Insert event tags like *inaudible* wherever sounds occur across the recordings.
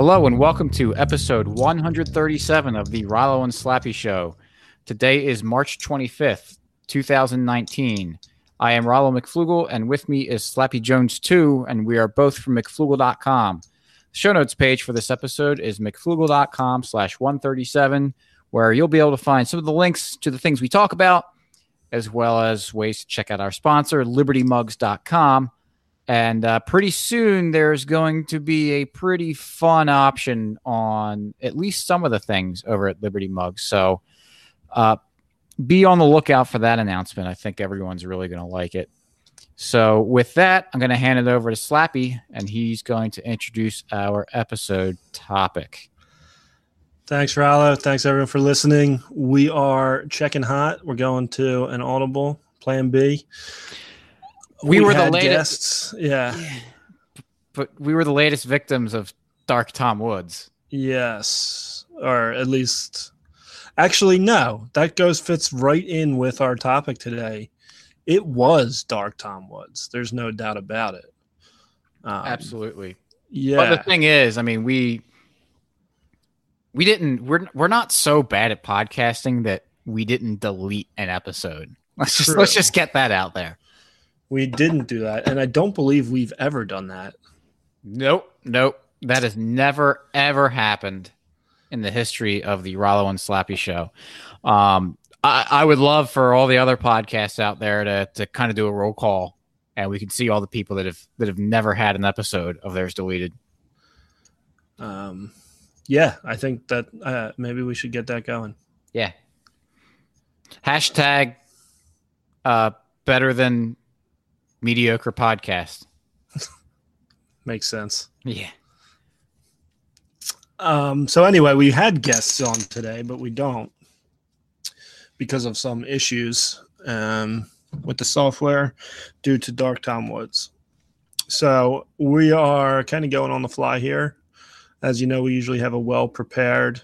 Hello and welcome to episode 137 of the Rollo and Slappy Show. Today is March 25th, 2019. I am Rollo McFlugel, and with me is Slappy Jones 2, and we are both from McFlugel.com. The show notes page for this episode is McFlugel.com slash 137, where you'll be able to find some of the links to the things we talk about, as well as ways to check out our sponsor, LibertyMugs.com. And uh, pretty soon, there's going to be a pretty fun option on at least some of the things over at Liberty Mugs. So uh, be on the lookout for that announcement. I think everyone's really going to like it. So, with that, I'm going to hand it over to Slappy, and he's going to introduce our episode topic. Thanks, Rollo. Thanks, everyone, for listening. We are checking hot. We're going to an Audible Plan B. We, were the latest, guests. Yeah. but we were the latest victims of Dark Tom Woods. Yes. Or at least, actually, no. That goes fits right in with our topic today. It was Dark Tom Woods. There's no doubt about it. Um, Absolutely. Yeah. But the thing is, I mean, we we didn't we're we're not so bad at podcasting that we didn't delete an episode. Let's just True. let's just get that out there. We didn't do that, and I don't believe we've ever done that. Nope, nope. That has never ever happened in the history of the Rollo and Slappy show. Um, I, I would love for all the other podcasts out there to to kind of do a roll call, and we can see all the people that have that have never had an episode of theirs deleted. Um, yeah, I think that uh, maybe we should get that going. Yeah. Hashtag uh, better than mediocre podcast. *laughs* Makes sense. Yeah. Um, so anyway, we had guests on today, but we don't because of some issues um, with the software due to Dark Tom Woods. So we are kind of going on the fly here. As you know, we usually have a well prepared,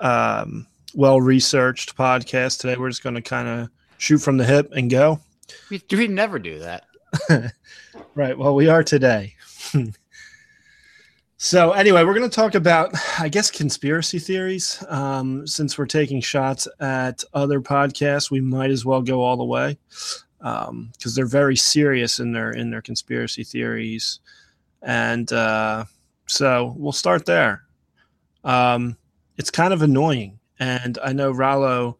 um, well researched podcast. Today, we're just going to kind of shoot from the hip and go. We, *laughs* we never do that. *laughs* Right. Well, we are today. *laughs* so, anyway, we're going to talk about, I guess, conspiracy theories. Um, since we're taking shots at other podcasts, we might as well go all the way because they're very serious in their in their conspiracy theories, and uh, so we'll start there. Um, it's kind of annoying, and I know Rollo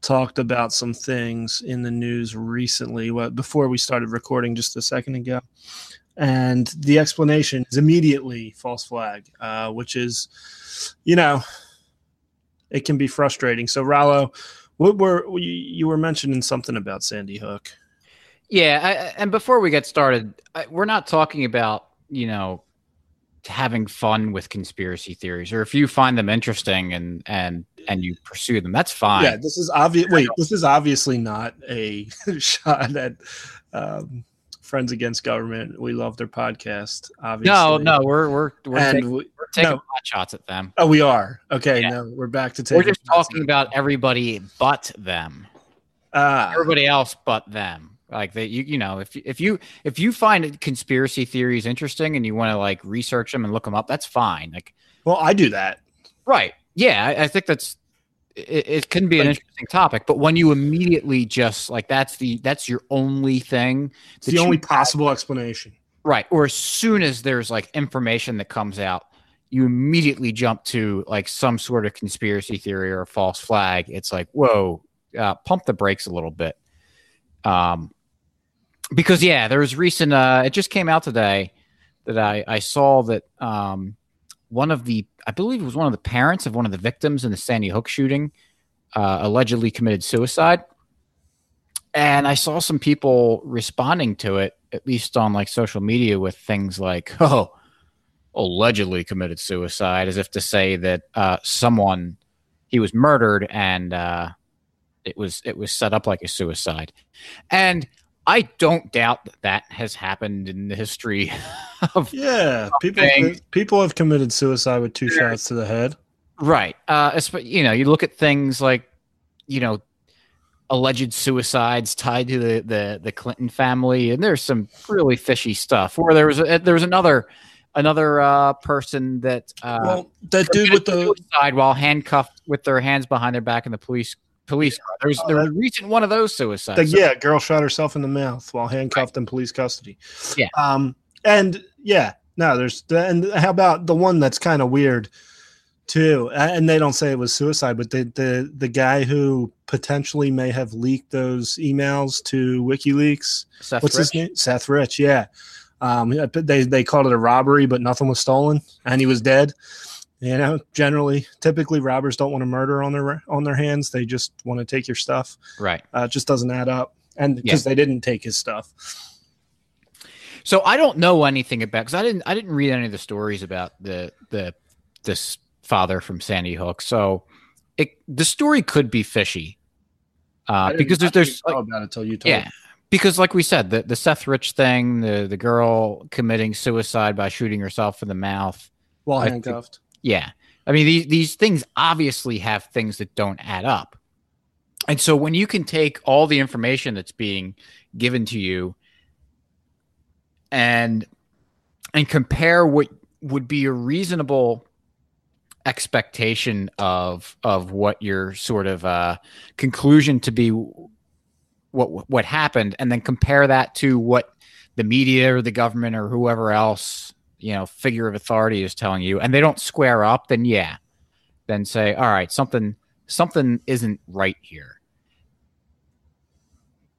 talked about some things in the news recently what before we started recording just a second ago and the explanation is immediately false flag uh, which is you know it can be frustrating so Rollo, what were you, were mentioning something about sandy hook Yeah. I- and before we get started, I, we're not talking about, you know, having fun with conspiracy theories or if you find them interesting and and and you pursue them that's fine. Yeah this is obvious wait this is obviously not a *laughs* shot at um, friends against government. We love their podcast obviously no no we're we're we're and taking, we, we're taking no. hot shots at them. Oh we are? Okay Yeah. no we're back to taking we're just talking about everybody but them. Ah, everybody else but them like that you you know if if you if you find conspiracy theories interesting and you want to like research them and look them up that's fine like well i do that. Right. Yeah i, I think that's it, it can be an interesting topic but when you immediately just like that's the that's your only thing it's the only have- possible explanation. Right or as soon as there's like information that comes out you immediately jump to like some sort of conspiracy theory or a false flag. It's like whoa uh, pump the brakes a little bit. Um because yeah there was recent uh it just came out today that i i saw that um one of the i believe it was one of the parents of one of the victims in the sandy hook shooting uh allegedly committed suicide. And i saw some people responding to it at least on like social media with things like *laughs* oh allegedly committed suicide as if to say that uh someone he was murdered and uh it was it was set up like a suicide. And i don't doubt that that has happened in the history *laughs* of yeah people Something. people have committed suicide with two shots to the head. Right uh you know you look at things like you know alleged suicides tied to the the, the clinton family and there's some really fishy stuff. Or there was a, there was another another uh, person that uh, well, that dude with the suicide while handcuffed with their hands behind their back and the police police car. There's there was a recent one of those suicides. the, yeah, girl shot herself in the mouth while handcuffed in police custody. Yeah. Um, and yeah, no, there's and how about the one that's kind of weird too? And they don't say it was suicide, but the the the guy who potentially may have leaked those emails to WikiLeaks. Seth What's his name? Seth Rich. Yeah. Um, they they called it a robbery, but nothing was stolen, and he was dead. You know, generally, typically robbers don't want to murder on their on their hands. They just want to take your stuff. Right. Uh, it just doesn't add up, and because they didn't take his stuff. So I don't know anything about because I didn't I didn't read any of the stories about the the this father from Sandy Hook. So it the story could be fishy. Uh, because there's there's like, about it till you told. yeah because like we said the the Seth Rich thing the the girl committing suicide by shooting herself in the mouth while I handcuffed. Yeah. I mean these these things obviously have things that don't add up. And so when you can take all the information that's being given to you and and compare what would be a reasonable expectation of of what your sort of uh conclusion to be what what happened and then compare that to what the media or the government or whoever else you know figure of authority is telling you and they don't square up then yeah then say all right something something isn't right here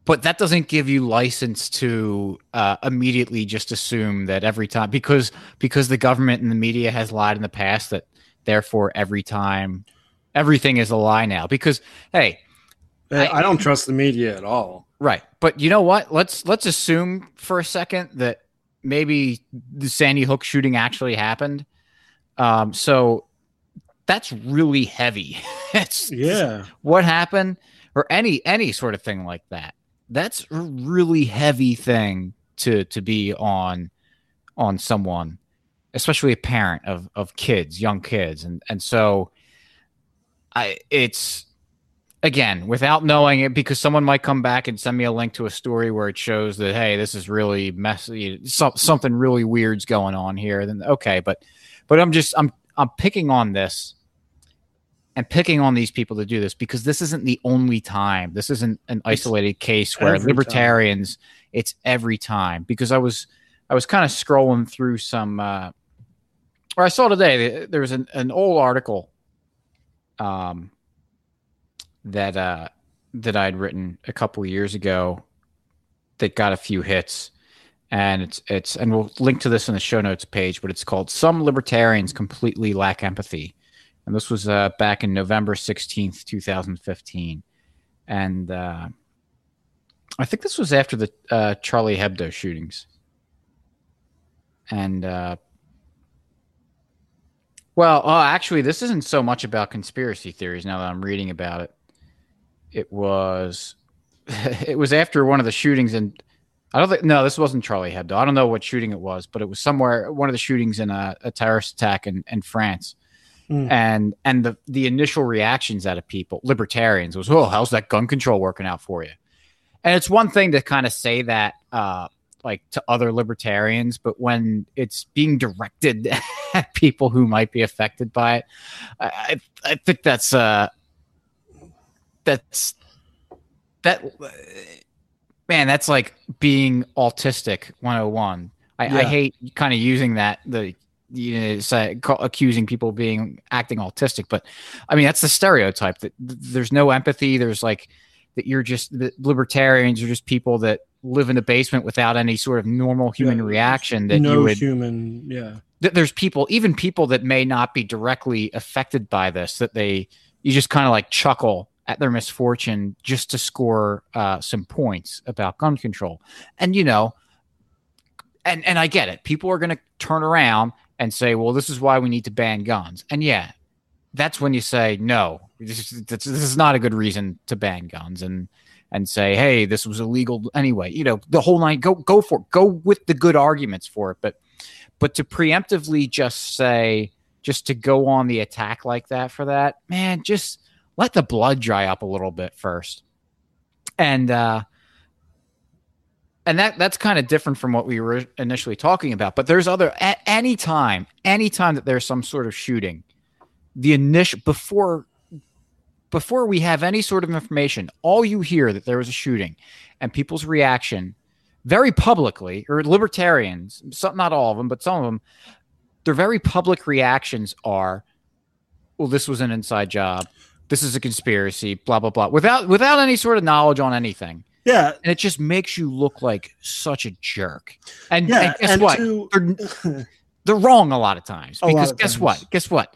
but that doesn't give you license to uh, immediately just assume that every time because because the government and the media has lied in the past that therefore every time everything is a lie now because hey I, I don't trust the media at all. Right. But you know what? Let's let's assume for a second that maybe the Sandy Hook shooting actually happened. Um, so that's really heavy. *laughs* it's Yeah, what happened or any any sort of thing like that. That's a really heavy thing to to be on on someone, especially a parent of of kids, young kids. And and so I it's again without knowing it because someone might come back and send me a link to a story where it shows that hey this is really messy so, something really weird's going on here then okay but but i'm just i'm i'm picking on this and picking on these people to do this because this isn't the only time this isn't an isolated case where every time. libertarians it's every time because i was i was kind of scrolling through some uh or i saw today there was an, an old article um that uh that I'd written a couple years ago that got a few hits. And it's it's and we'll link to this in the show notes page but it's called some libertarians completely lack empathy. And this was uh, back in november 16th 2015 and uh, i think this was after the uh, charlie hebdo shootings. And uh, well uh, actually this isn't so much about conspiracy theories now that i'm reading about it it was *laughs* it was after one of the shootings in I don't think no, this wasn't Charlie Hebdo. I don't know what shooting it was, but it was somewhere one of the shootings in a, a terrorist attack in, in France. Mm. And and the the initial reactions out of people, libertarians, was, oh, how's that gun control working out for you? And it's one thing to kind of say that uh like to other libertarians, but when it's being directed *laughs* at people who might be affected by it, I I, I think that's uh that's that man that's like being autistic 101 i, I hate kind of using that the you know say, call, accusing people of being acting autistic but i mean that's the stereotype that th- there's no empathy there's like that you're just that libertarians are just people that live in the basement without any sort of normal human Yeah, reaction that no you would human. Yeah, th- there's people, even people that may not be directly affected by this, that they you just kind of like chuckle at their misfortune just to score uh, some points about gun control. And you know, and and I get it. People are going to turn around and say, "Well, this is why we need to ban guns." And yeah, that's when you say, "No, this is, this is not a good reason to ban guns." And and say, "Hey, this was illegal anyway." You know, the whole night. Go go for it. Go with the good arguments for it. But but to preemptively just say, just to go on the attack like that for that, man, just let the blood dry up a little bit first. And uh and that that's kind of different from what we were initially talking about. But there's other at any time, any time that there's some sort of shooting, the initial before before we have any sort of information, all you hear that there was a shooting, and people's reaction, very publicly, or libertarians, some not all of them, but some of them, their very public reactions are, "Well, this was an inside job. This is a conspiracy." Blah blah blah, without without any sort of knowledge on anything. Yeah, and it just makes you look like such a jerk. And, yeah, and guess and what? to- they're, they're wrong a lot of times because of guess times. what? Guess what?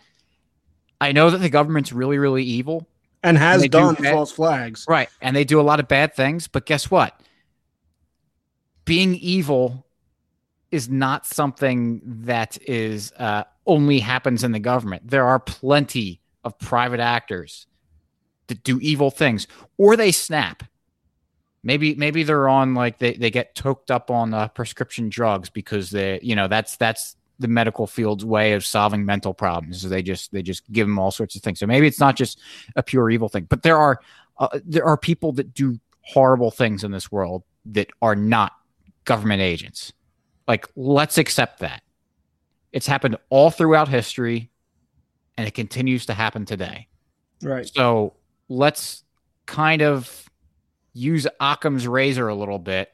I know that the government's really, really evil, and has do done bad- false flags. right? And they do a lot of bad things, but guess what? Being evil is not something that is uh, only happens in the government. There are plenty of private actors that do evil things, or they snap. Maybe maybe they're on like they, they get toked up on uh, prescription drugs because they you know that's that's the medical field's way of solving mental problems. So they just they just give them all sorts of things. So maybe it's not just a pure evil thing, but there are uh, there are people that do horrible things in this world that are not government agents. Like let's accept that. It's happened all throughout history and it continues to happen today. Right. So let's kind of use Occam's razor a little bit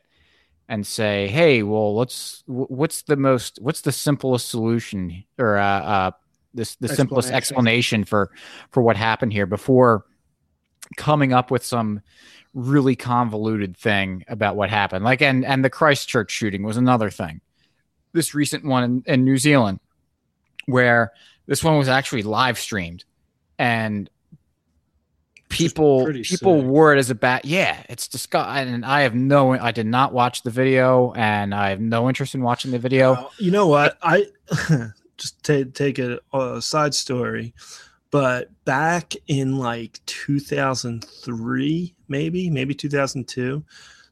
and say, hey, well, let's what's the most what's the simplest solution or uh, uh this the simplest Explanation. explanation for for what happened here before coming up with some really convoluted thing about what happened. Like and and the Christchurch shooting was another thing. This recent one in, in New Zealand where this one was actually live streamed and people people sick. wore it as a bat yeah it's disgusting and i have no i did not watch the video and i have no interest in watching the video you know what? I *laughs* just ta- take a, a side story, but back in like 2003, maybe, maybe 2002,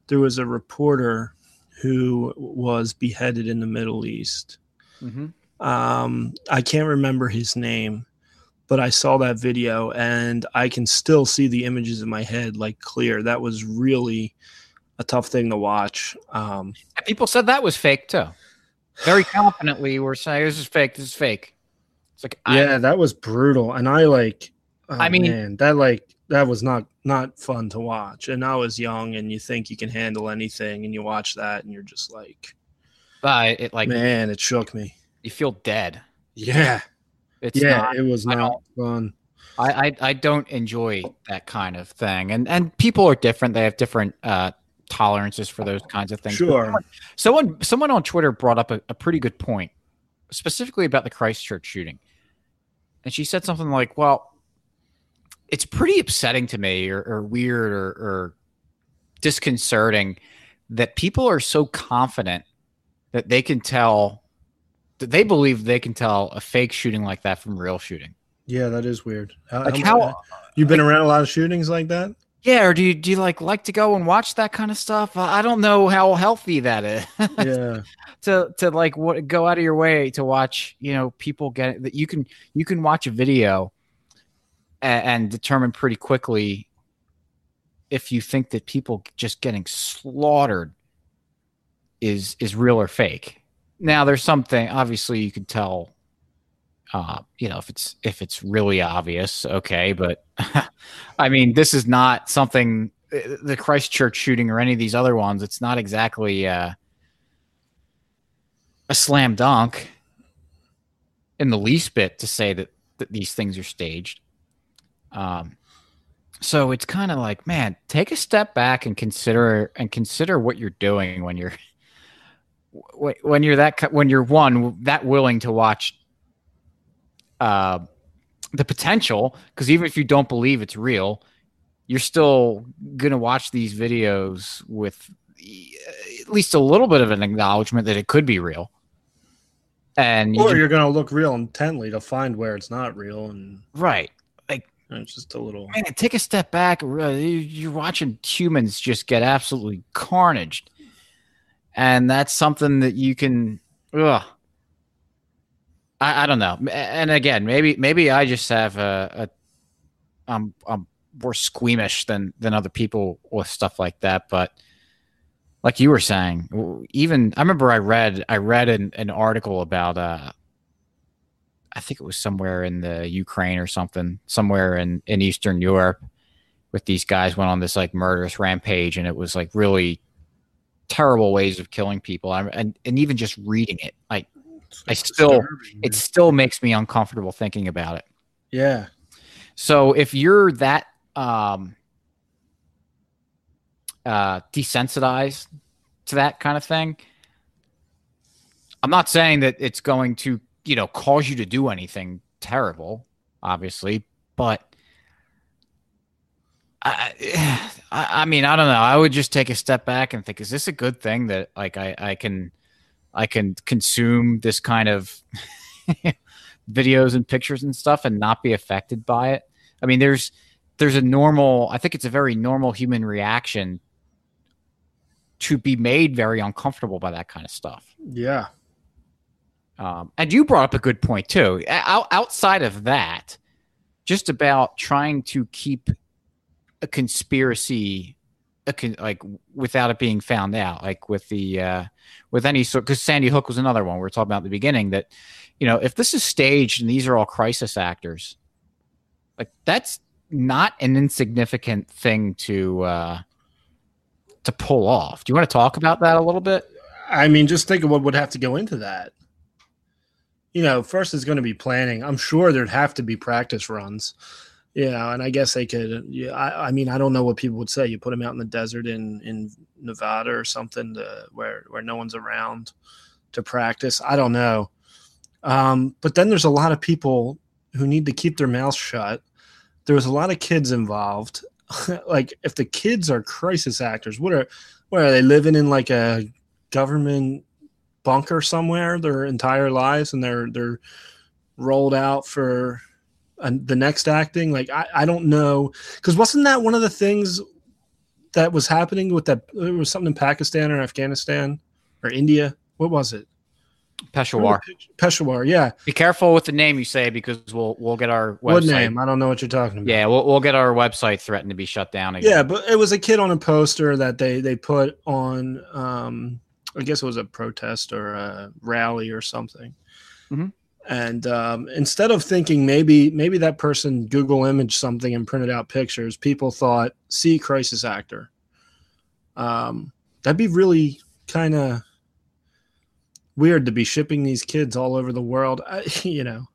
there was a reporter who was beheaded in the Middle East. Mhm. Um, I can't remember his name, but I saw that video and I can still see the images in my head like clear. That was really a tough thing to watch. Um, And people said that was fake too. Very confidently were saying this is fake this is fake. It's like I, yeah that was brutal. And i like oh, I mean- man, that like that was not not fun to watch. And i was young and you think you can handle anything and you watch that and you're just like uh, it like man it shook me you feel dead yeah it's yeah not it was I not fun I, I I don't enjoy that kind of thing, and and people are different. They have different uh, tolerances for those kinds of things. sure Someone someone on Twitter brought up a, a pretty good point, specifically about the Christchurch shooting, and she said something like, "Well, it's pretty upsetting to me, or, or weird, or, or disconcerting that people are so confident that they can tell." They believe they can tell a fake shooting like that from real shooting. yeah that is weird how, Like how- how uh, you've been around a lot of shootings like that Yeah, or do you do you like like to go and watch that kind of stuff? I I don't know how healthy that is *laughs* yeah to to like what go out of your way to watch. You know, people get that you can you can watch a video and, and determine pretty quickly if you think that people just getting slaughtered is is real or fake. Now, there's something obviously you could tell. Uh, you know, if it's if it's really obvious, okay, but *laughs* I mean, this is not something the Christchurch shooting or any of these other ones. It's not exactly uh, a slam dunk in the least bit to say that, that these things are staged. Um, so it's kind of like, man, take a step back and consider and consider what you're doing when you're when you're that when you're one that willing to watch uh, the potential because even if you don't believe it's real, you're still gonna watch these videos with at least a little bit of an acknowledgement that it could be real. And you or you're gonna look real intently to find where it's not real and right, like it's just a little man, take a step back. You're watching humans just get absolutely carnaged, and that's something that you can. Ugh. I, I don't know. And again, maybe maybe I just have a, a I'm I'm more squeamish than than other people with stuff like that. But like you were saying, even I remember I read I read an, an article about uh I think it was somewhere in the Ukraine or something, somewhere in in Eastern Europe, with these guys went on this like murderous rampage, and it was like really terrible ways of killing people. I, and and even just reading it, like I still it still makes me uncomfortable thinking about it. Yeah. So if you're that um uh desensitized to that kind of thing, I'm not saying that it's going to you know, cause you to do anything terrible, obviously, but I, *sighs* I, mean, I don't know. I would just take a step back and think, is this a good thing that like I, I can, I can consume this kind of *laughs* videos and pictures and stuff and not be affected by it? I mean, there's, there's a normal, I think it's a very normal human reaction to be made very uncomfortable by that kind of stuff. Yeah. Um, and you brought up a good point too. O- outside of that, just about trying to keep a conspiracy, a con- like without it being found out, like with the uh, with any sort. Because Sandy Hook was another one we are talking about at the beginning. That you know, if this is staged and these are all crisis actors, like that's not an insignificant thing to uh, to pull off. Do you want to talk about that a little bit? I mean, just think of what would have to go into that you know, first is going to be planning. I'm sure there'd have to be practice runs, know, and I guess they could. Yeah, I, I mean, I don't know what people would say. You put them out in the desert in in Nevada or something to, where where no one's around to practice. I don't know. Um, but then there's a lot of people who need to keep their mouths shut. There was a lot of kids involved. *laughs* like if the kids are crisis actors, what are what are they living in like a government bunker somewhere their entire lives and they're they're rolled out for uh, the next acting like i, I don't know because wasn't that one of the things that was happening with that it was something in pakistan or afghanistan or india what was it Peshawar. Peshawar, yeah. Be careful with the name you say because we'll we'll get our website. What name? I don't know what you're talking about. Yeah, we'll we'll get our website threatened to be shut down again. Yeah, but it was a kid on a poster that they they put on um I guess it was a protest or a rally or something. Mm-hmm. And um, instead of thinking maybe maybe that person Google image something and printed out pictures, people thought, "See, crisis actor." Um, that'd be really kind of weird to be shipping these kids all over the world. *laughs* You know,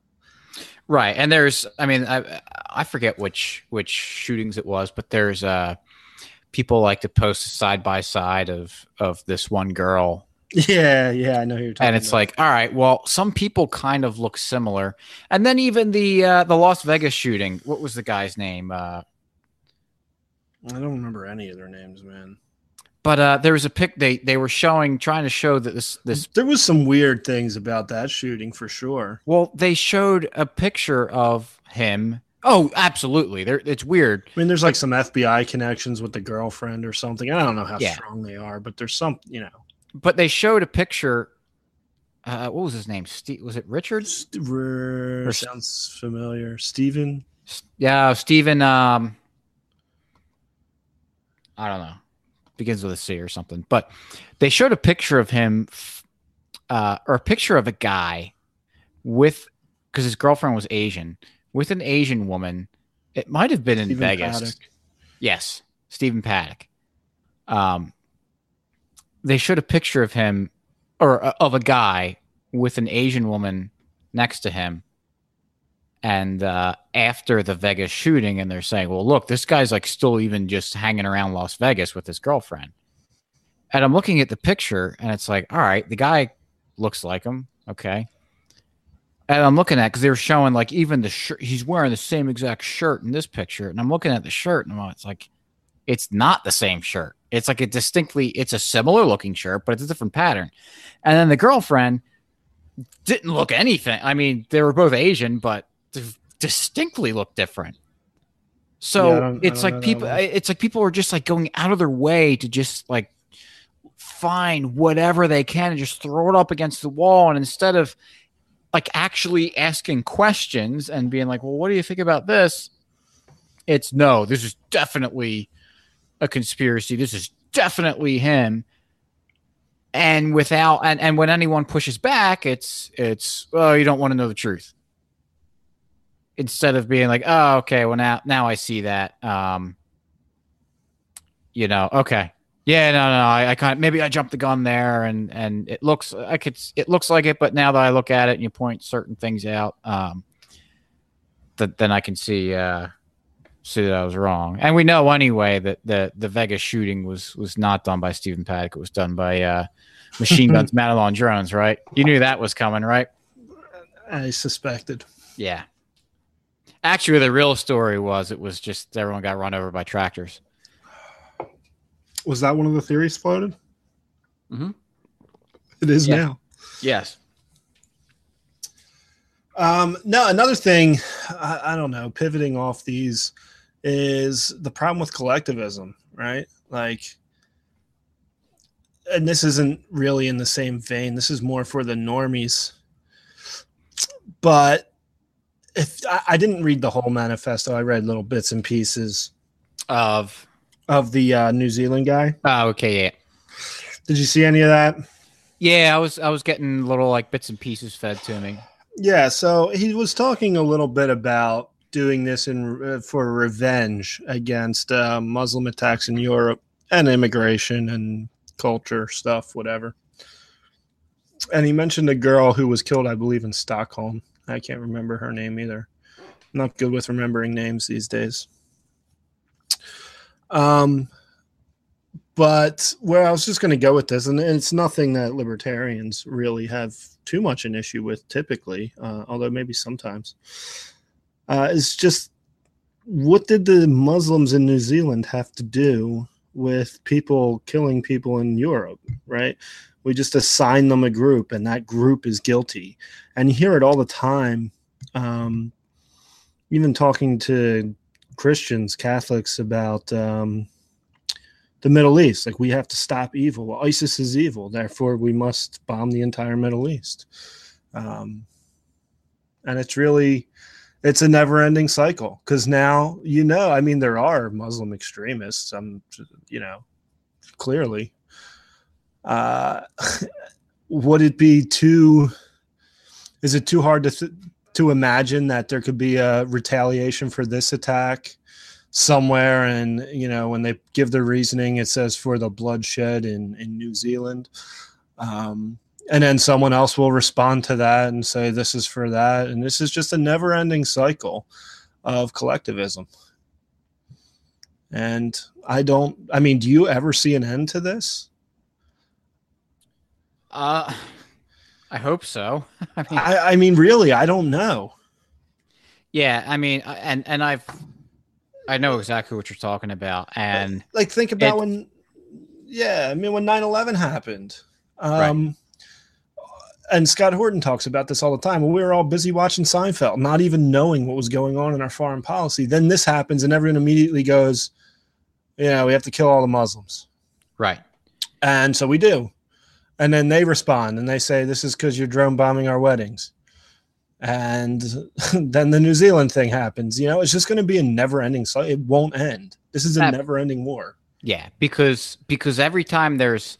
right? And there's, I mean, I I forget which which shootings it was, but there's uh people like to post side by side of of this one girl. Yeah, yeah, I know who you're talking. And it's about. like, all right, well, some people kind of look similar, and then even the uh, the Las Vegas shooting. What was the guy's name? Uh, I don't remember any of their names, man. But uh, there was a pic they they were showing, trying to show that this this. There was some weird things about that shooting for sure. Well, they showed a picture of him Oh, absolutely. There, it's weird. I mean, there's like some FBI connections with the girlfriend or something. I don't know how yeah. strong they are, but there's some, you know. But they showed a picture. Uh, what was his name? Steve, was it Richard? St- or sounds familiar. Stephen. Yeah, Stephen. Um, I don't know. Begins with a C or something. But they showed a picture of him, uh, or a picture of a guy with, because his girlfriend was Asian with an Asian woman. It might have been in Stephen Vegas. Paddock. Yes, Stephen Paddock. Um, they showed a picture of him or uh, of a guy with an Asian woman next to him. And uh, after the Vegas shooting, and they're saying, well, look, this guy's like still even just hanging around Las Vegas with his girlfriend. And I'm looking at the picture, and it's like, all right, the guy looks like him. Okay and I'm looking at because they were showing like even the shirt he's wearing the same exact shirt in this picture, and I'm looking at the shirt and I'm, it's like it's not the same shirt. It's like a distinctly it's a similar looking shirt, but it's a different pattern. And then the girlfriend didn't look anything. I mean, they were both Asian, but distinctly look different. So yeah, it's like people it's like people are just like going out of their way to just like find whatever they can and just throw it up against the wall and instead of like actually asking questions and being like, well, what do you think about this? It's no, this is definitely a conspiracy. This is definitely him. and without and, and when anyone pushes back it's it's oh you don't want to know the truth instead of being like oh okay well now now i see that um you know okay yeah no no i, I kind of maybe i jumped the gun there and and it looks i could it looks like it but now that i look at it and you point certain things out um that then i can see uh see that I was wrong. And we know anyway that the the Vegas shooting was was not done by Stephen Paddock. It was done by uh, machine guns *laughs* mounted on drones, right? You knew that was coming, right? I suspected. Yeah. Actually, the real story was it was just everyone got run over by tractors. Was that one of the theories floated? Mm-hmm. It is Yeah. now. Yes. Um, no, another thing, I, I don't know, pivoting off these is the problem with collectivism, right? Like, and this isn't really in the same vein. This is more for the normies. But if I, I didn't read the whole manifesto, I read little bits and pieces Of of the uh, New Zealand guy. oh, okay, yeah, Did you see any of that? yeah. I was I was getting little like bits and pieces fed to me. Yeah, so he was talking a little bit about doing this in uh, for revenge against uh, Muslim attacks in Europe and immigration and culture stuff, whatever. And he mentioned a girl who was killed, I believe, in Stockholm. I can't remember her name either. I'm Not good with remembering names these days. Um, but where I was just going to go with this, and it's nothing that libertarians really have too much an issue with typically, uh, although maybe sometimes. Uh, it's just what did the Muslims in New Zealand have to do with people killing people in Europe, right? We just assign them a group, and that group is guilty. And you hear it all the time. Um, even talking to Christians, Catholics about um, the Middle East. Like we have to stop evil. ISIS is evil, therefore we must bomb the entire Middle East. Um, and it's really, it's a never-ending cycle because now you know. I mean, there are Muslim extremists. i'm you know, clearly. Uh, *laughs* would it be too? Is it too hard to th- to imagine that there could be a retaliation for this attack? somewhere and you know when they give their reasoning it says for the bloodshed in in new zealand um and then someone else will respond to that and say this is for that. And this is just a never ending cycle of collectivism. And i don't i mean do you ever see an end to this? Uh, I hope so. *laughs* I mean, i, I mean really i don't know. Yeah, I mean, uh, and and I've I know exactly what you're talking about, and like think about It- when yeah i mean when 9-11 happened. Um and scott horton talks about this all the time. We were all busy watching seinfeld not even knowing what was going on in our foreign policy. Then this happens and everyone immediately goes you know we have to kill all the muslims. Right, and so we do. And then they respond and they say this is because you're drone bombing our weddings. And *laughs* then the new zealand thing happens. You know it's just going to be a never ending So it won't end. This is a never ending war. Yeah, because because every time there's,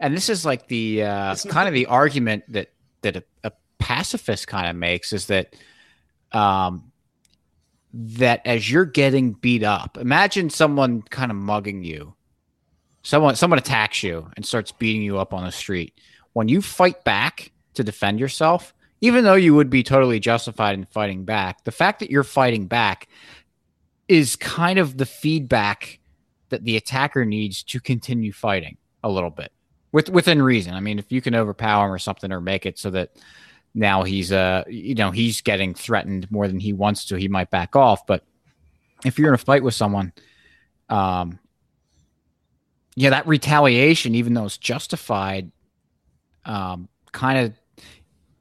and this is like the uh, kind of the argument that that a, a pacifist kind of makes is that, um, that as you're getting beat up, imagine someone kind of mugging you, someone someone attacks you and starts beating you up on the street. When you fight back to defend yourself, even though you would be totally justified in fighting back, the fact that you're fighting back is kind of the feedback that the attacker needs to continue fighting a little bit with within reason. I mean, if you can overpower him or something or make it so that now he's uh you know he's getting threatened more than he wants to, he might back off. But if you're in a fight with someone, um, yeah, that retaliation, even though it's justified, um, kind of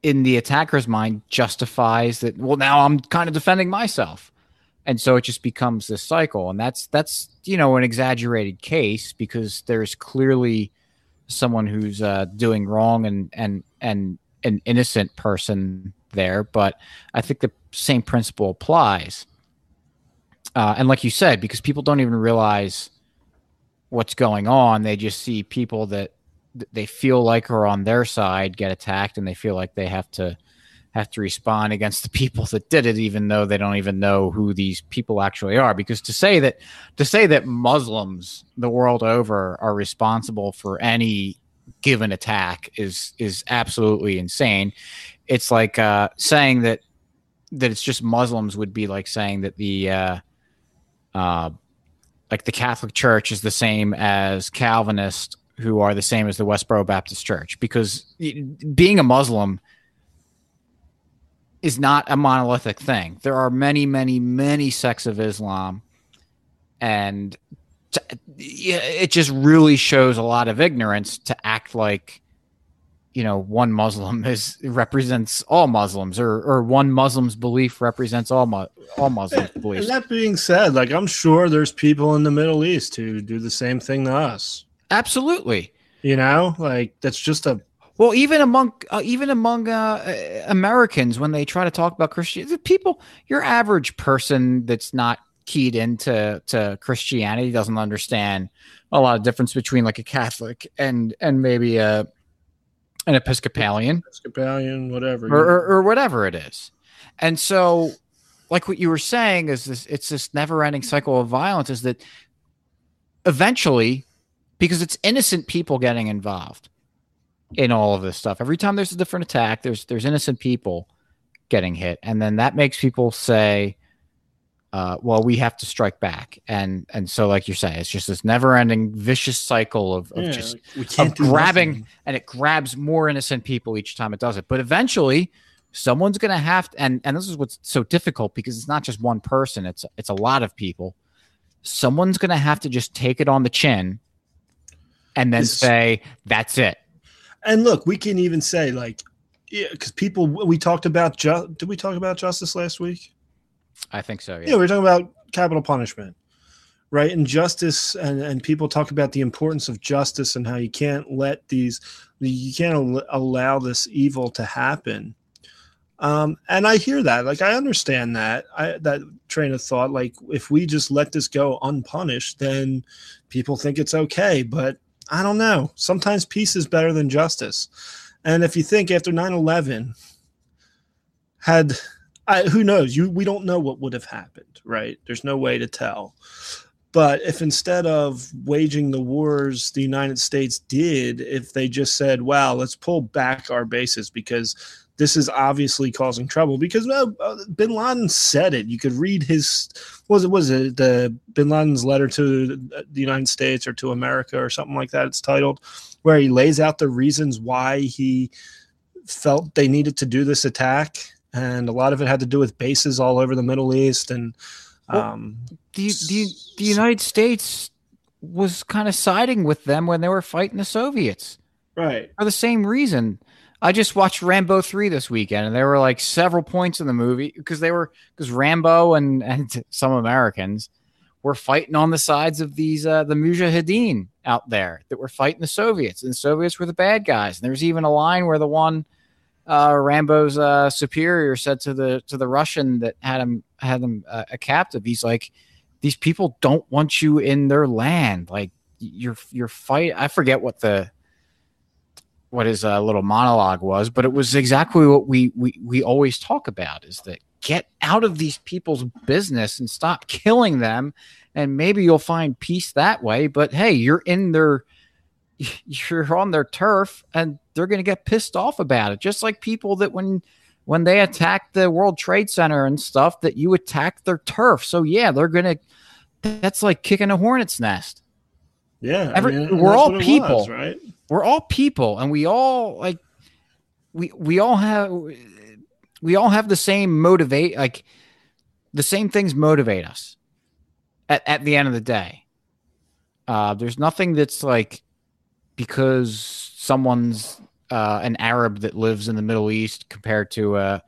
in the attacker's mind justifies that. Well, now I'm kind of defending myself and so it just becomes this cycle and that's that's you know an exaggerated case because there's clearly someone who's uh, doing wrong and and and an innocent person there but i think the same principle applies. Uh, and like you said because people don't even realize what's going on they just see people that they feel like are on their side get attacked and they feel like they have to have to respond against the people that did it even though they don't even know who these people actually are. Because to say that to say that muslims the world over are responsible for any given attack is is absolutely insane. It's like uh, saying that that it's just muslims would be like saying that the uh, uh, like the catholic church is the same as calvinist who are the same as the westboro baptist church. Because being a muslim is not a monolithic thing. There are many, many, many sects of Islam, and t- it just really shows a lot of ignorance to act like you know one Muslim *laughs* is represents all Muslims, or or one Muslim's belief represents all mu- all Muslims' beliefs. And that being said, like I'm sure there's people in the Middle East who do the same thing to us. Absolutely. You know, like that's just a well, even among uh, even among uh, Americans, when they try to talk about Christianity, people, your average person that's not keyed into to Christianity doesn't understand a lot of difference between like a Catholic and and maybe a an Episcopalian, Episcopalian, whatever, or, or, or whatever it is. And so, like what you were saying is this: it's this never-ending cycle of violence. Is that eventually, because it's innocent people getting involved in all of this stuff. Every time there's a different attack, there's there's innocent people getting hit, and then that makes people say, uh, "Well, we have to strike back." And and so, like you say, it's just this never-ending vicious cycle of, of yeah, just of grabbing, nothing. and it grabs more innocent people each time it does it. But eventually, someone's going to have to, and and this is what's so difficult because it's not just one person; it's it's a lot of people. Someone's going to have to just take it on the chin and then say, "That's it." And look, we can even say like, yeah, because people we talked about. Ju- did we talk about justice last week? I think so. Yeah, yeah we are talking about capital punishment, right? And justice, and and people talk about the importance of justice and how you can't let these, you can't al- allow this evil to happen. Um, and I hear that, like I understand that, I that train of thought. Like if we just let this go unpunished, then people think it's okay. But I don't know. Sometimes peace is better than justice. And if you think after 9 11, had I, who knows? You we don't know what would have happened, right? There's no way to tell. But if instead of waging the wars the United States did, if they just said, "Wow, let's pull back our bases because this is obviously causing trouble because uh, Bin Laden said it. You could read his was it was it the Bin Laden's letter to the United States or to America or something like that. It's titled where he lays out the reasons why he felt they needed to do this attack, and a lot of it had to do with bases all over the Middle East and. Um, well, the, the the United States was kind of siding with them when they were fighting the Soviets, right? For the same reason I just watched Rambo 3 this weekend and there were like several points in the movie because they were because Rambo and *laughs* and some Americans were fighting on the sides of these uh the Mujahideen out there that were fighting the Soviets and the Soviets were the bad guys. And there's even a line where the one uh Rambo's uh superior said to the to the Russian that had him had him uh, a captive he's like these people don't want you in their land like you're you're fight I forget what the what his uh, little monologue was, but it was exactly what we, we we always talk about: is that get out of these people's business and stop killing them, and maybe you'll find peace that way. But hey, you're in their *laughs* you're on their turf, and they're going to get pissed off about it, just like people that when when they attack the World Trade Center and stuff, that you attack their turf. So yeah, they're going to. That's like kicking a hornet's nest. Yeah, Every, I mean, we're all people, was, right? we're all people and we all like we we all have we all have the same motivate like the same things motivate us at, at the end of the day uh there's nothing that's like because someone's uh an arab that lives in the middle east compared to a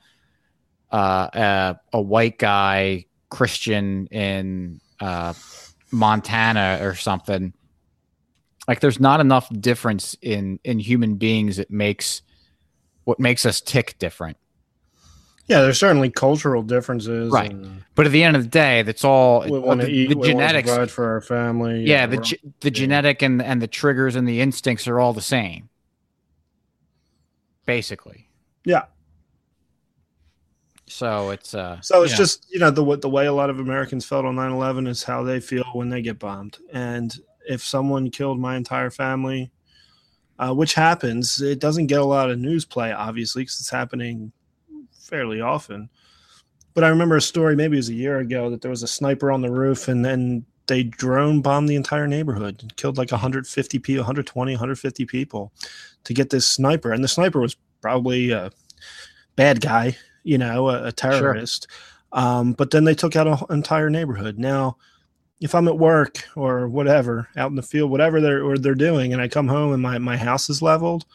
uh a, a white guy christian in uh montana or something like there's not enough difference in in human beings that makes what makes us tick different Yeah, there's certainly cultural differences. Right. and But at the end of the day, that's all the, eat. the genetics. for our family. yeah, the ge- the genetic and and the triggers and the instincts are all the same. Basically. Yeah. So it's uh So it's know, just you know the what the way a lot of Americans felt on 9/11 is how they feel when they get bombed. And if someone killed my entire family, uh, which happens, it doesn't get a lot of news play, obviously, because it's happening fairly often. But I remember a story, maybe it was a year ago, that there was a sniper on the roof, and then they drone bombed the entire neighborhood and killed like 150 people, 120, 150 people to get this sniper. And the sniper was probably a bad guy, you know, a, a terrorist. Um, but then they took out an entire neighborhood. Now, if I'm at work or whatever, out in the field, whatever they're or they're doing, and I come home and my, my house is leveled,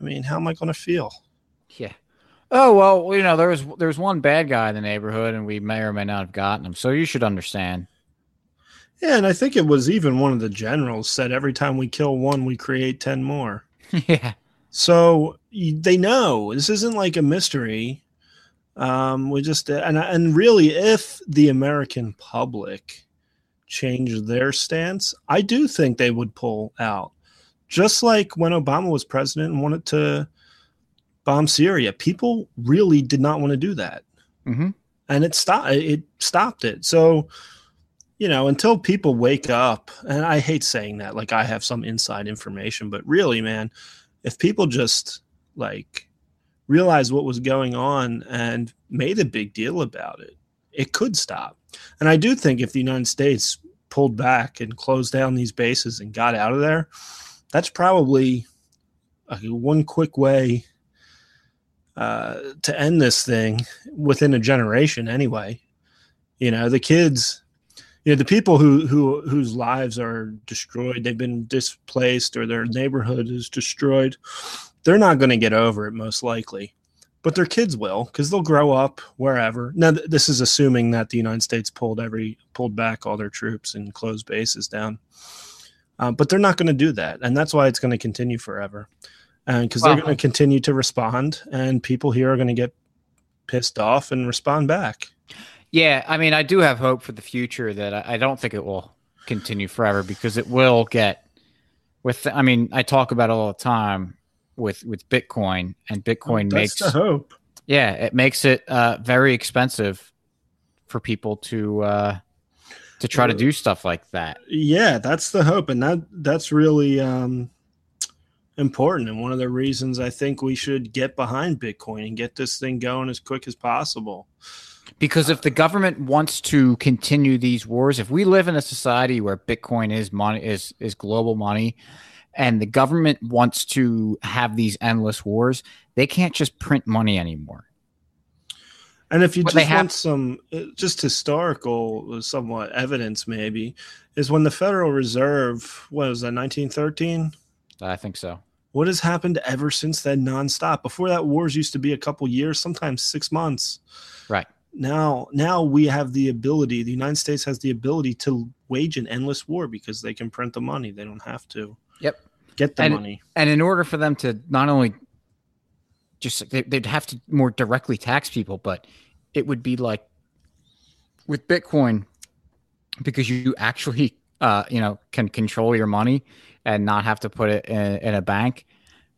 I mean, how am I going to feel? yeah. Oh well, you know, there was there was one bad guy in the neighborhood, and we may or may not have gotten him. So you should understand. Yeah, and I think it was even one of the generals said every time we kill one, we create 10 more. *laughs* yeah. So they know this isn't like a mystery. Um, we just and and really, if the American public changed their stance, I do think they would pull out. Just like when Obama was president and wanted to bomb Syria, people really did not want to do that, hmm and it stopped. It stopped it. So you know, until people wake up, and I hate saying that, like I have some inside information, but really, man, if people just like realized what was going on and made a big deal about it, it could stop. And I do think if the United States pulled back and closed down these bases and got out of there, that's probably one quick way uh, to end this thing within a generation, anyway. You know, the kids, you know, the people who who whose lives are destroyed, they've been displaced, or their neighborhood is destroyed. They're not going to get over it, most likely, but their kids will, because they'll grow up wherever. Now, th- this is assuming that the United States pulled every pulled back all their troops and closed bases down. Um, but they're not going to do that, and that's why it's going to continue forever, and because they're going to continue to respond, and people here are going to get pissed off and respond back. Yeah, I mean, I do have hope for the future that I, I don't think it will continue forever because it will get with. I mean, I talk about it all the time with with Bitcoin, and Bitcoin That's makes the hope. yeah, it makes it uh, very expensive for people to uh, to try to do stuff like that. Yeah, that's the hope, and that that's really um, important. And one of the reasons I think we should get behind Bitcoin and get this thing going as quick as possible. Because if the government wants to continue these wars, if we live in a society where Bitcoin is money is is global money, and the government wants to have these endless wars, they can't just print money anymore. And if you But just have- want some uh, just historical, uh, somewhat evidence, maybe is when the Federal Reserve what was that 1913. I think so. What has happened ever since then, nonstop? Before that, wars used to be a couple years, sometimes six months. Right. now now we have the ability the united states has the ability to wage an endless war because they can print the money they don't have to Yep. Get the And- money. And in order for them to not only just they, they'd have to more directly tax people, but it would be like with Bitcoin because you actually uh, you know can control your money and not have to put it in, in a bank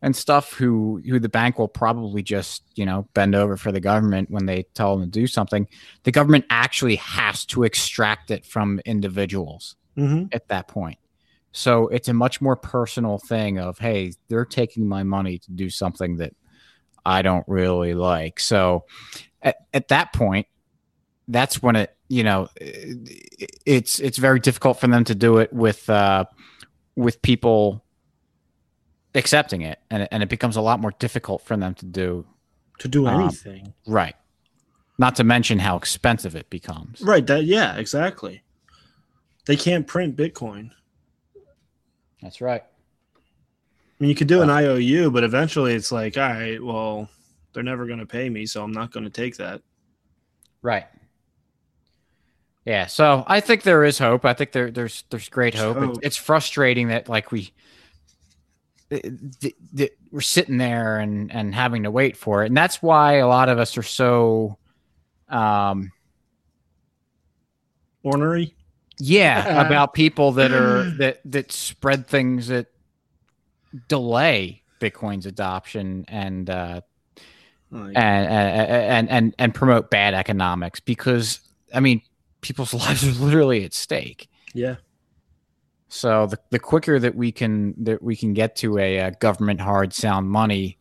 and stuff who who the bank will probably just you know bend over for the government when they tell them to do something. The government actually has to extract it from individuals hmm at that point. So it's a much more personal thing of, hey, they're taking my money to do something that I don't really like. So at, at that point, that's when it, you know, it- it's it's very difficult for them to do it with uh, with people accepting it, and and it becomes a lot more difficult for them to do. to do Um, anything Right. Not to mention how expensive it becomes. right that yeah exactly they can't print bitcoin That's right. i mean you could do an iou but eventually it's like all right well they're never going to pay me so i'm not going to take that Right. Yeah, so I think there is hope. I think there there's there's great hope. hope. It's, it's frustrating that like we th- th- we're sitting there and and having to wait for it, and that's why a lot of us are so, um, ornery. Yeah, *laughs* about people that are *clears throat* that that spread things that delay Bitcoin's adoption and uh, and and and and promote bad economics because I mean people's *laughs* lives are literally at stake. yeah, So the, the quicker that we can that we can get to a, uh government hard sound money,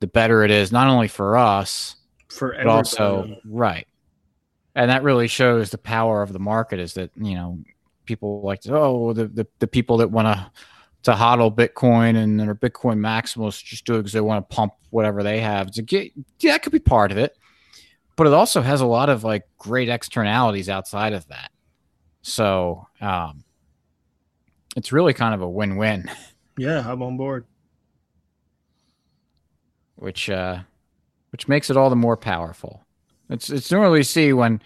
the better it is not only for us for but everybody. also right. And that really shows the power of the market is that you know people like to, oh the, the the people that want to to hodl Bitcoin and are Bitcoin maximalists just do it because they want to pump whatever they have to get yeah that could be part of it, but it also has a lot of like great externalities outside of that. So um, it's really kind of a win-win, *laughs* yeah, I'm on board. which uh, which makes it all the more powerful. It's it's normally see when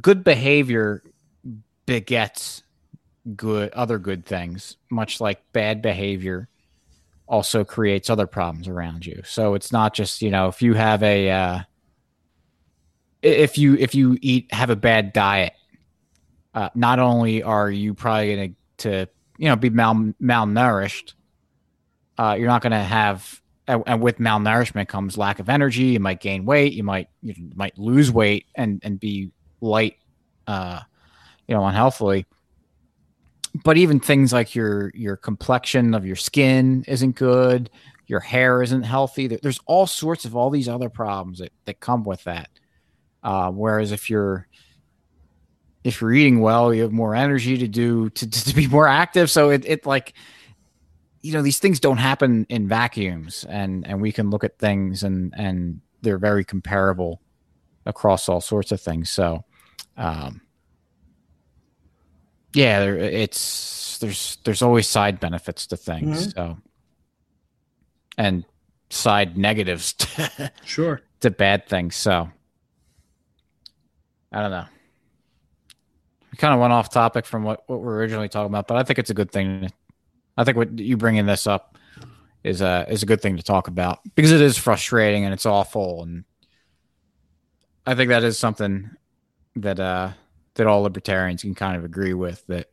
good behavior begets good other good things, much like bad behavior also creates other problems around you. So it's not just you know if you have a uh, if you if you eat have a bad diet, uh, not only are you probably going to you know be mal malnourished, uh, you're not going to have and, with malnourishment comes lack of energy. You might gain weight. You might you might lose weight and and be light, uh, you know, unhealthily. But even things like your your complexion of your skin isn't good. Your hair isn't healthy. There's all sorts of all these other problems that, that come with that. Uh, whereas if you're if you're eating well, you have more energy to do to, to be more active. So it, it like you know these things don't happen in vacuums and and we can look at things and and they're very comparable across all sorts of things. So um yeah there, it's there's there's always side benefits to things so. And side negatives *laughs* to, Sure. to bad things so. I don't know. We kind of went off topic from what, what we're originally talking about but i think it's a good thing I think what you bringing this up is a is a good thing to talk about because it is frustrating and it's awful and I think that is something that uh that all libertarians can kind of agree with that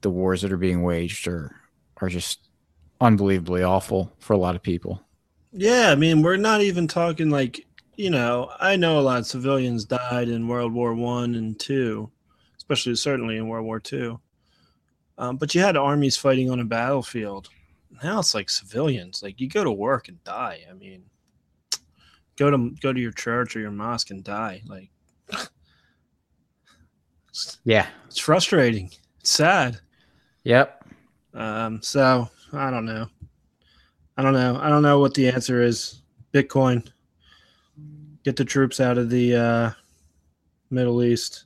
the wars that are being waged are are just unbelievably awful for a lot of people. Yeah, I mean, we're not even talking like you know. I know a lot of civilians died in World War One and two, especially certainly in World War Two. Um, but you had armies fighting on a battlefield. Now it's like civilians. Like you go to work and die. I mean, go to go to your church or your mosque and die. Like Yeah. it's frustrating. It's sad. Yep. Um, so I don't know. I don't know. I don't know what the answer is. Bitcoin. Get the troops out of the uh, Middle East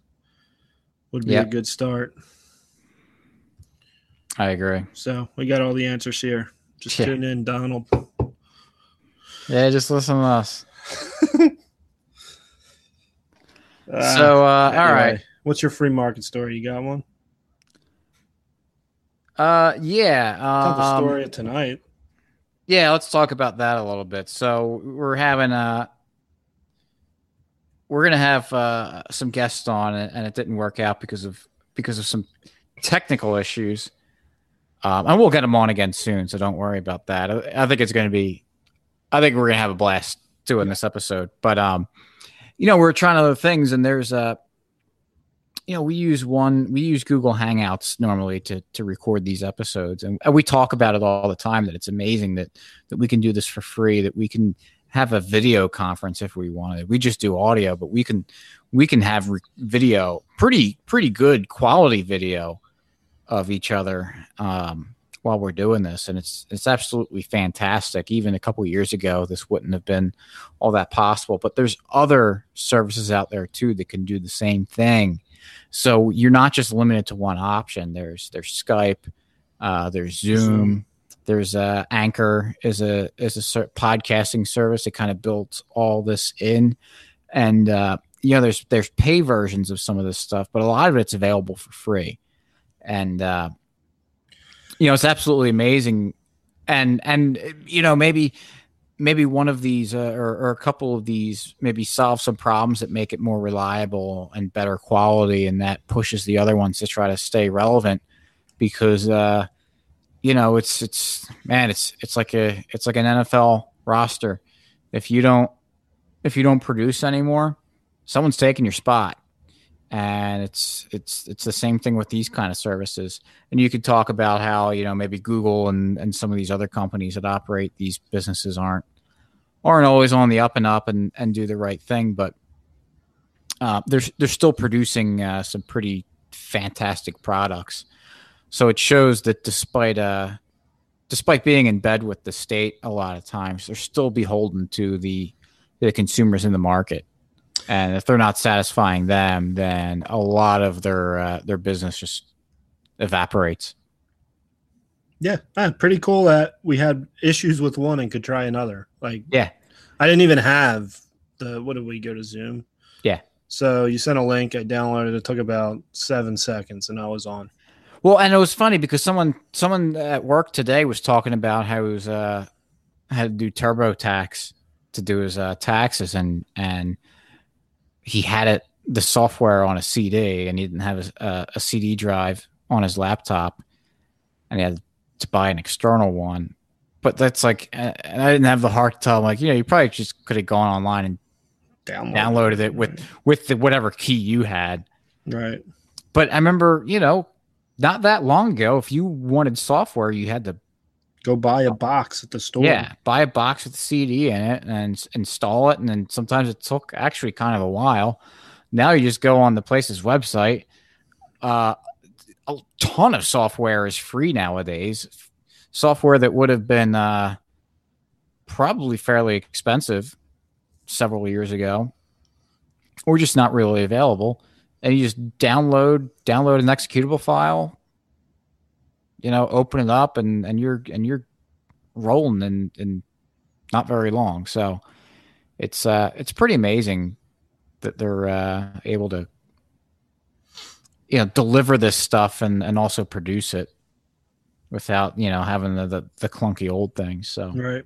would be Yep. a good start. I agree. So we got all the answers here. Just Yeah. tune in, Donald. Yeah, just listen to us. *laughs* Uh, so uh all anyway, right. What's your free market story? You got one? Uh yeah. Tell the Um, story of tonight. Yeah, let's talk about that a little bit. So we're having uh we're gonna have uh some guests on and it didn't work out because of because of some technical issues. Um, and we'll get them on again soon, so don't worry about that. I, I think it's gonna be I think we're gonna have a blast doing this episode. But um, you know, we're trying other things and there's uh you know, we use one we use Google Hangouts normally to to record these episodes and we talk about it all the time that it's amazing that that we can do this for free, that we can have a video conference if we wanted. We just do audio, but we can we can have re- video, pretty pretty good quality video of each other um, while we're doing this, and it's it's absolutely fantastic. Even a couple years ago, this wouldn't have been all that possible. But there's other services out there too that can do the same thing. So you're not just limited to one option. There's there's Skype, uh, there's Zoom, there's uh, Anchor is a is a ser- podcasting service that kind of built all this in, and uh, you know there's there's pay versions of some of this stuff, but a lot of it's available for free, and uh, you know it's absolutely amazing. And and you know maybe maybe one of these uh, or, or a couple of these maybe solve some problems that make it more reliable and better quality and that pushes the other ones to try to stay relevant because uh you know it's it's man it's it's like a it's like an NFL roster. If you don't if you don't produce anymore someone's taking your spot and it's it's it's the same thing with these kind of services. And you could talk about how you know maybe google and and some of these other companies that operate these businesses aren't aren't always on the up and up and and do the right thing. But uh, they're they're still producing uh, some pretty fantastic products. So it shows that despite uh despite being in bed with the state a lot of times they're still beholden to the the consumers in the market and if they're not satisfying them, then a lot of their uh, their business just evaporates. Yeah, ah, pretty cool that we had issues with one and could try another. Like, yeah, I didn't even have the. What did we go to Zoom? Yeah. So you sent a link. I downloaded. It took about seven seconds, and I was on. Well, and it was funny because someone someone at work today was talking about how he was uh had to do TurboTax to do his uh, taxes and and he had it the software on a CD and he didn't have a, a, CD drive on his laptop, and he had to buy an external one. But that's like, and I didn't have the heart to tell him like, you know, you probably just could have gone online and Download. downloaded it with with the, whatever key you had. Right. But I remember, you know, not that long ago, if you wanted software, you had to Go buy a box at the store. Yeah, buy a box with the CD in it and install it. And then sometimes it took actually kind of a while. Now you just go on the place's website. Uh, a ton of software is free nowadays. Software that would have been uh, probably fairly expensive several years ago, or just not really available. And you just download download an executable file, you know, open it up and and you're and you're rolling in in not very long. So it's uh it's pretty amazing that they're uh, able to you know deliver this stuff and and also produce it without you know having the the, the clunky old things. So right.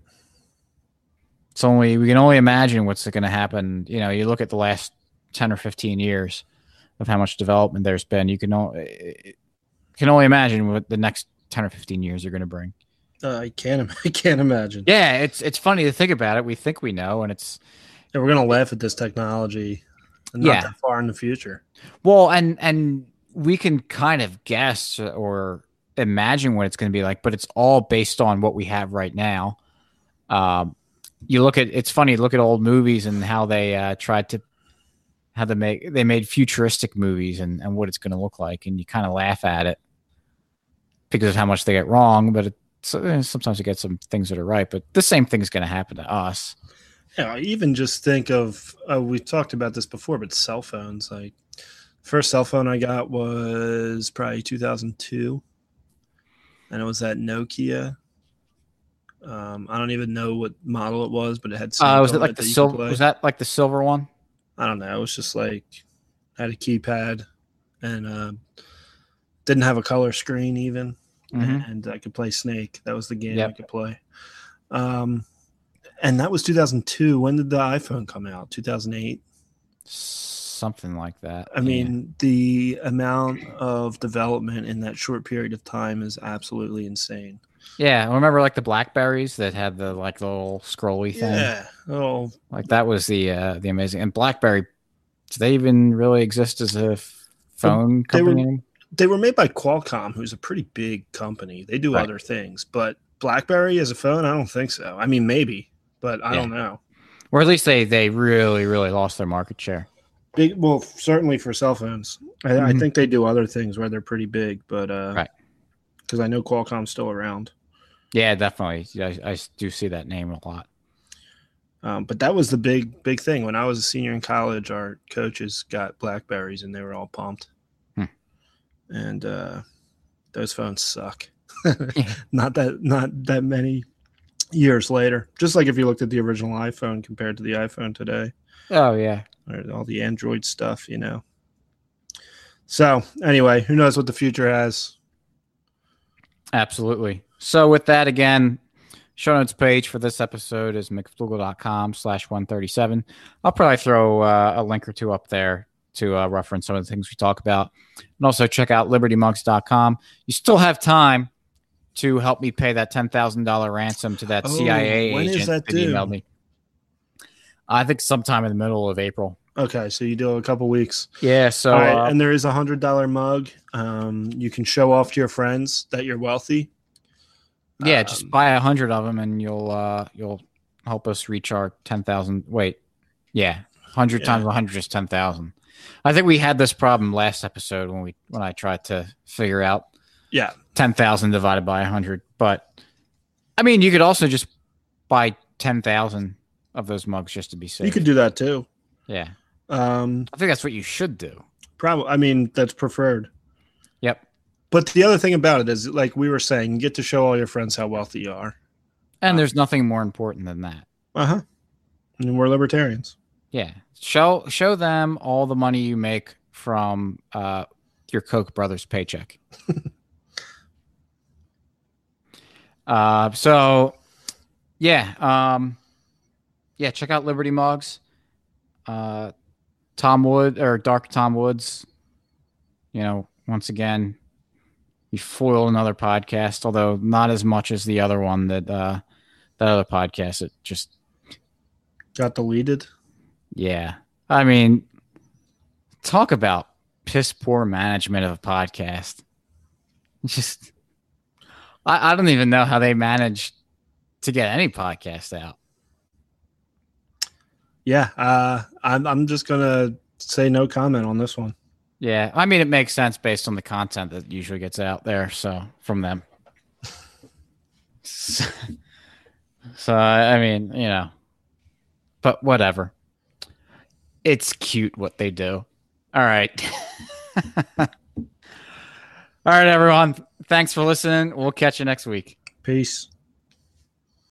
It's only we can only imagine what's going to happen. You know, you look at the last ten or fifteen years of how much development there's been. You can only can only imagine what the next 10 or 15 years are going to bring. Uh, I can't. *laughs* I can't imagine. Yeah, it's it's funny to think about it. We think we know, and it's yeah, we're gonna laugh at this technology, not yeah. that far in the future. Well, and and we can kind of guess or imagine what it's going to be like, but it's all based on what we have right now. Um, you look at it's funny. Look at old movies and how they uh, tried to how they make they made futuristic movies and and what it's going to look like, and you kind of laugh at it because of how much they get wrong. But sometimes you get some things that are right. But the same thing is going to happen to us. Yeah, I even just think of uh, we talked about this before, but cell phones. Like first cell phone I got was probably 2002, and it was that Nokia. Um, I don't even know what model it was, but it had. Uh, was it like the silver? Was that like the silver one? I don't know. It was just like had a keypad and uh, didn't have a color screen even, mm-hmm. and I could play Snake. That was the game yep. I could play. Um, and that was 2002. When did the iPhone come out? 2008. Something like that. I yeah. mean, the amount of development in that short period of time is absolutely insane. Yeah, I remember like the Blackberries that had the like little scrolly thing. Yeah. Oh, like that was the uh the amazing. And BlackBerry, do they even really exist as a phone they company? Were, they were made by Qualcomm, who's a pretty big company. They do right. other things, but BlackBerry as a phone, I don't think so. I mean, maybe, but I yeah. don't know. Or at least they they really really lost their market share. Big, well, certainly for cell phones. I, mm-hmm. I think they do other things where they're pretty big, but uh, right, because I know Qualcomm's still around. Yeah, definitely. I, I do see that name a lot. Um, but that was the big big thing when I was a senior in college. Our coaches got Blackberries, and they were all pumped and uh, those phones suck. *laughs* *laughs* not that not that many years later. Just like if you looked at the original iPhone compared to the iPhone today. Oh yeah, or all the Android stuff, you know. So anyway, who knows what the future has? Absolutely. So with that again, Show notes page for this episode is mcflugel.com slash 137. I'll probably throw uh, a link or two up there to uh, reference some of the things we talk about. And also check out libertymugs.com. You still have time to help me pay that $10,000 ransom to that Oh, CIA agent that that emailed me. I think sometime in the middle of April. Okay, so you do a couple weeks. Yeah, so All right, uh, and there is a hundred dollar mug. Um, you can show off to your friends that you're wealthy. yeah, just um, buy a hundred of them, and you'll uh, you'll help us reach our ten thousand. Wait, yeah, hundred Yeah. times a hundred is ten thousand. I think we had this problem last episode when we when I tried to figure out Yeah, ten thousand divided by hundred. But I mean, you could also just buy ten thousand of those mugs just to be safe. you could do that too. yeah, Um, I think that's what you should do. probably. I mean, that's preferred. Yep. But the other thing about it is, like we were saying, you get to show all your friends how wealthy you are. And Uh, there's nothing more important than that. Uh huh. And we're libertarians. Yeah. Show show them all the money you make from uh, your Koch brothers paycheck. *laughs* uh, so yeah, um, yeah, check out Liberty Mugs. Uh, Tom Wood or Dark Tom Woods. You know, once again, you foil another podcast, although not as much as the other one that uh, that other podcast. It just Got deleted. Yeah. I mean, talk about piss poor management of a podcast. *laughs* Just, I, I don't even know how they managed to get any podcast out. Yeah. Uh, I'm. I'm just gonna say no comment on this one. Yeah. I mean, it makes sense based on the content that usually gets out there. So, from them. *laughs* so, I mean, you know, but whatever. It's cute what they do. All right. *laughs* All right, everyone. Thanks for listening. We'll catch you next week. Peace.